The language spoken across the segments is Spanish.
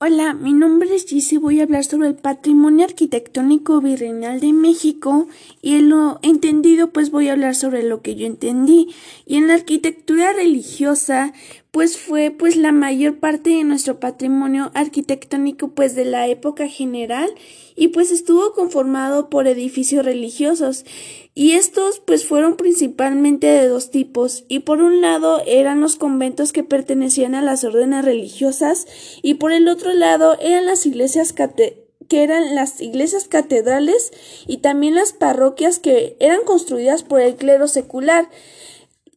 Hola, mi nombre es Gise voy a hablar sobre el patrimonio arquitectónico virreinal de México. Y en lo entendido pues voy a hablar sobre lo que yo entendí. Y en la arquitectura religiosa pues fue pues la mayor parte de nuestro patrimonio arquitectónico pues de la época general y pues estuvo conformado por edificios religiosos y estos pues fueron principalmente de dos tipos y por un lado eran los conventos que pertenecían a las órdenes religiosas y por el otro lado eran las iglesias que eran las iglesias catedrales y también las parroquias que eran construidas por el clero secular.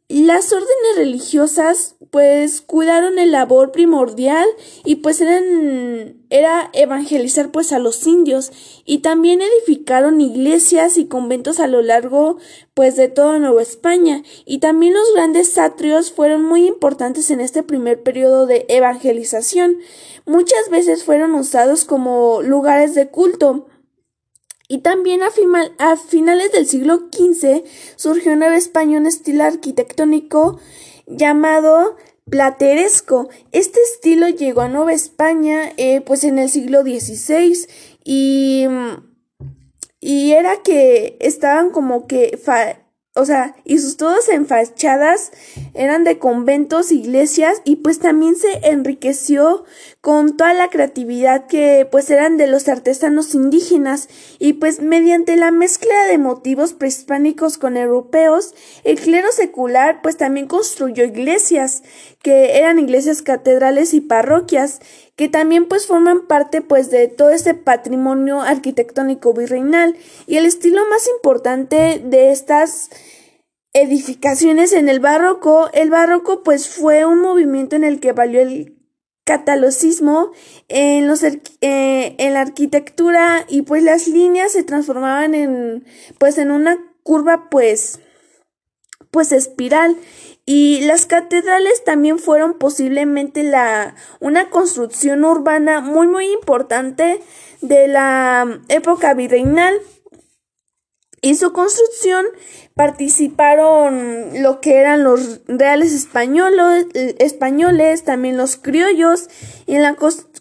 Las órdenes religiosas pues cuidaron el labor primordial y pues eran era evangelizar pues a los indios. Y también edificaron iglesias y conventos a lo largo pues de toda Nueva España. Y también los grandes atrios fueron muy importantes en este primer periodo de evangelización. Muchas veces fueron usados como lugares de culto. Y también a, finales del siglo XV surgió un nuevo español estilo arquitectónico llamado plateresco. Este estilo llegó a Nueva España eh, pues en el siglo XVI y, y era que estaban como que o sea, y sus todos en fachadas eran de conventos, iglesias y pues también se enriqueció con toda la creatividad que pues eran de los artesanos indígenas. Y pues mediante la mezcla de motivos prehispánicos con europeos, el clero secular pues también construyó iglesias que eran iglesias catedrales y parroquias que también pues forman parte pues de todo este patrimonio arquitectónico virreinal. Y el estilo más importante de estas edificaciones en el barroco, el barroco pues fue un movimiento en el que valió el catalocismo en los eh, en la arquitectura y pues las líneas se transformaban en pues en una curva pues pues espiral. Y las catedrales también fueron posiblemente la una construcción urbana muy muy importante de la época virreinal y su construcción participaron lo que eran los reales españoles, españoles también los criollos, y en la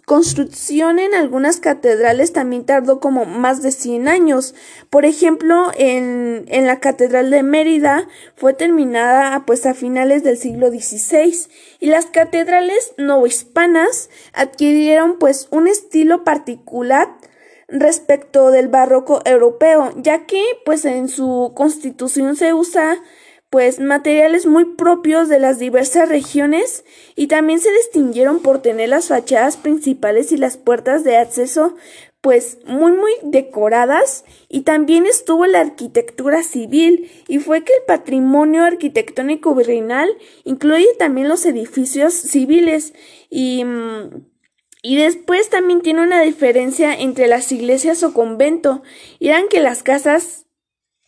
construcción en algunas catedrales también tardó como más de 100 años. Por ejemplo, en, en la Catedral de Mérida fue terminada pues a finales del siglo XVI y las catedrales novohispanas adquirieron pues un estilo particular respecto del barroco europeo, ya que pues en su constitución se usa pues materiales muy propios de las diversas regiones y también se distinguieron por tener las fachadas principales y las puertas de acceso pues muy muy decoradas. Y también estuvo la arquitectura civil y fue que el patrimonio arquitectónico virreinal incluye también los edificios civiles. Y mm, y después también tiene una diferencia entre las iglesias o convento. Eran que las casas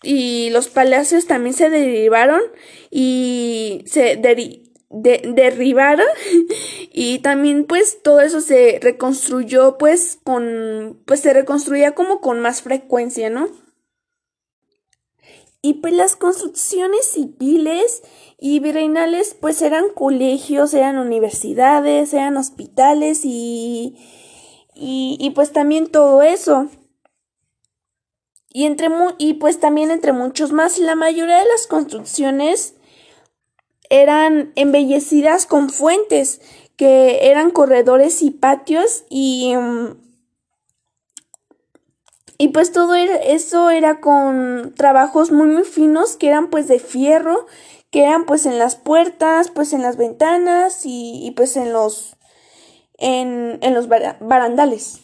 y los palacios también se derivaron y se derribaron y también pues todo eso se reconstruyó pues con pues se reconstruía como con más frecuencia, ¿no? Y pues las construcciones civiles y virreinales pues eran colegios, eran universidades, eran hospitales y, y, pues también todo eso. Y, entre y pues también entre muchos más, la mayoría de las construcciones eran embellecidas con fuentes, que eran corredores y patios y... Mm, y pues todo eso era con trabajos muy muy finos que eran pues de fierro, que eran pues en las puertas, pues en las ventanas y, y pues en los en, en los barandales.